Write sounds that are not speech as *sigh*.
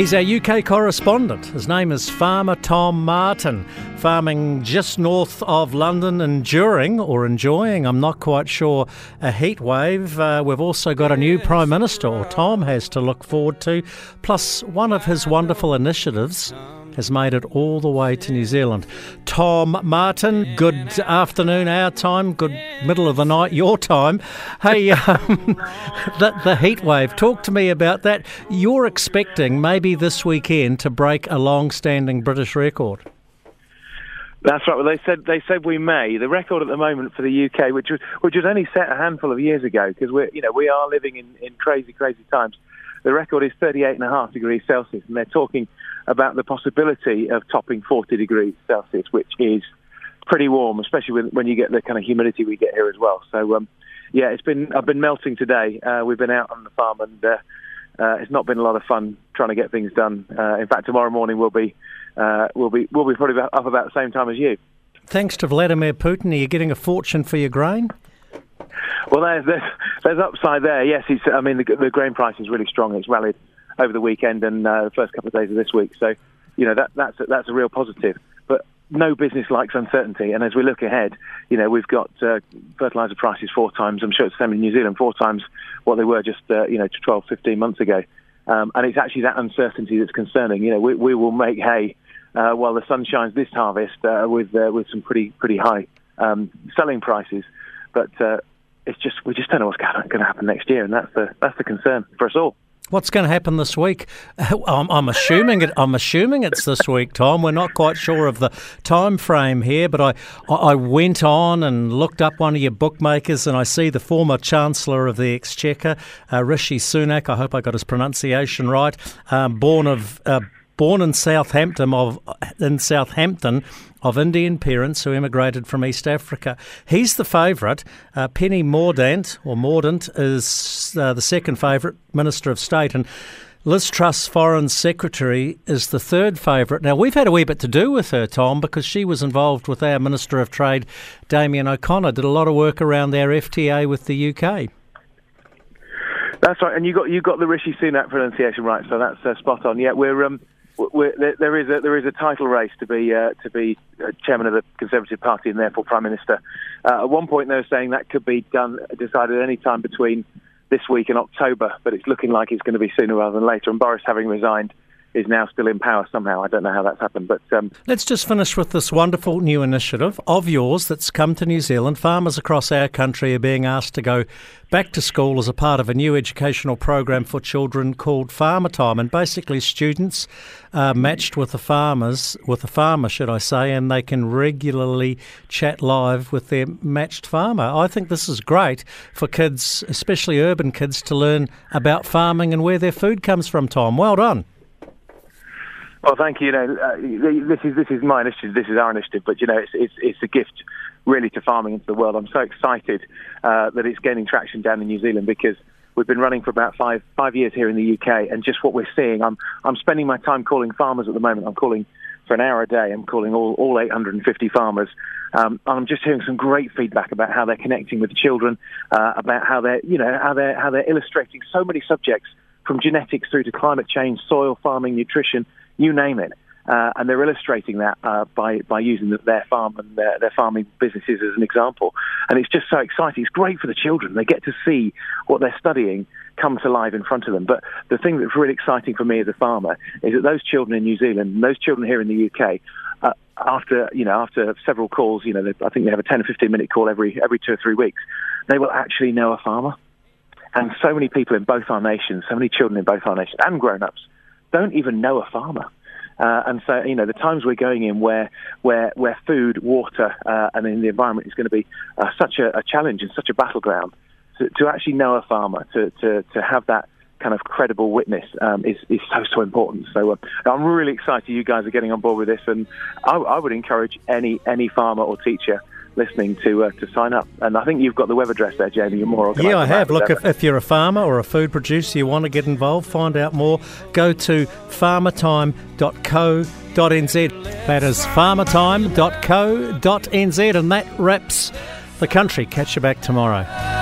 He's our UK correspondent. His name is Farmer Tom Martin, farming just north of London, enduring or enjoying, I'm not quite sure, a heat wave. Uh, we've also got a new Prime Minister, or Tom has to look forward to, plus one of his wonderful initiatives has made it all the way to New Zealand. Tom Martin, good afternoon, our time, good middle of the night, your time. Hey, *laughs* um, the, the heat wave, talk to me about that. You're expecting maybe this weekend to break a long standing British record. That's right. Well, they said they said we may. The record at the moment for the UK, which was which was only set a handful of years ago, because we're you know we are living in, in crazy crazy times. The record is 38 and a half degrees Celsius, and they're talking about the possibility of topping 40 degrees Celsius, which is pretty warm, especially when, when you get the kind of humidity we get here as well. So, um, yeah, it's been I've been melting today. Uh, we've been out on the farm, and uh, uh, it's not been a lot of fun trying to get things done. Uh, in fact, tomorrow morning we'll be uh, we'll be we'll be probably up about the same time as you. Thanks to Vladimir Putin, are you getting a fortune for your grain? Well, there's, there's, there's upside there. Yes, I mean the, the grain price is really strong. It's rallied over the weekend and uh, the first couple of days of this week. So, you know, that, that's, a, that's a real positive. But no business likes uncertainty. And as we look ahead, you know, we've got uh, fertilizer prices four times, I'm sure it's the same in New Zealand, four times what they were just, uh, you know, 12, 15 months ago. Um, and it's actually that uncertainty that's concerning. You know, we, we will make hay uh, while the sun shines this harvest uh, with uh, with some pretty pretty high um, selling prices, but uh, it's just we just don't know what's going to happen next year, and that's the that's the concern for us all. What's going to happen this week? *laughs* I'm, I'm, assuming it. I'm assuming it's this week, Tom. We're not quite sure of the time frame here, but I I went on and looked up one of your bookmakers, and I see the former Chancellor of the Exchequer, uh, Rishi Sunak. I hope I got his pronunciation right. Um, born of uh, born in Southampton of in Southampton of Indian parents who immigrated from East Africa. He's the favourite. Uh, Penny Mordaunt or Mordaunt is uh, the second favourite Minister of State, and Liz Truss, Foreign Secretary, is the third favourite. Now, we've had a wee bit to do with her, Tom, because she was involved with our Minister of Trade, Damien O'Connor, did a lot of work around their FTA with the UK. That's right, and you got you got the Rishi Sunak pronunciation right, so that's uh, spot on. Yeah, we're um, there is a there is a title race to be uh, to be uh, chairman of the Conservative Party and therefore prime minister. Uh, at one point, they were saying that could be done decided any time between this week and October, but it's looking like it's going to be sooner rather than later. And Boris, having resigned, is now still in power somehow. I don't know how that's happened, but um, let's just finish with this wonderful new initiative of yours that's come to New Zealand. Farmers across our country are being asked to go back to school as a part of a new educational program for children called Farmer Time, and basically students are matched with the farmers, with a farmer, should I say, and they can regularly chat live with their matched farmer. I think this is great for kids, especially urban kids, to learn about farming and where their food comes from. Tom, well done. Well, thank you. You know, uh, this is this is my initiative. This is our initiative. But you know, it's it's, it's a gift really to farming into the world. I'm so excited uh, that it's gaining traction down in New Zealand because we've been running for about five five years here in the UK, and just what we're seeing. I'm I'm spending my time calling farmers at the moment. I'm calling for an hour a day. I'm calling all all 850 farmers. Um, I'm just hearing some great feedback about how they're connecting with children, uh, about how they're you know how they're how they're illustrating so many subjects from genetics through to climate change, soil farming, nutrition you name it. Uh, and they're illustrating that uh, by by using their farm and their, their, farming businesses as an example. And it's just so exciting. It's great for the children. They get to see what they're studying come to life in front of them. But the thing that's really exciting for me as a farmer is that those children in New Zealand, and those children here in the UK, uh, after you know after several calls, you know, they, I think they have a 10 or 15 minute call every every two or three weeks. They will actually know a farmer. And so many people in both our nations, so many children in both our nations, and grown-ups don't even know a farmer. Uh, and so, you know, the times we're going in where where where food, water, uh, and in the environment is going to be uh, such a, a, challenge and such a battleground, to, to actually know a farmer, to, to, to have that kind of credible witness um, is, is so, so important. So uh, I'm really excited you guys are getting on board with this, and I, I would encourage any any farmer or teacher listening to uh, to sign up. And I think you've got the web address there, Jamie. You're more Yeah, I have. Look, if, if, you're a farmer or a food producer, you want to get involved, find out more, go to farmertime.co.nz. That is farmertime.co.nz, and that wraps the country. Catch you back tomorrow.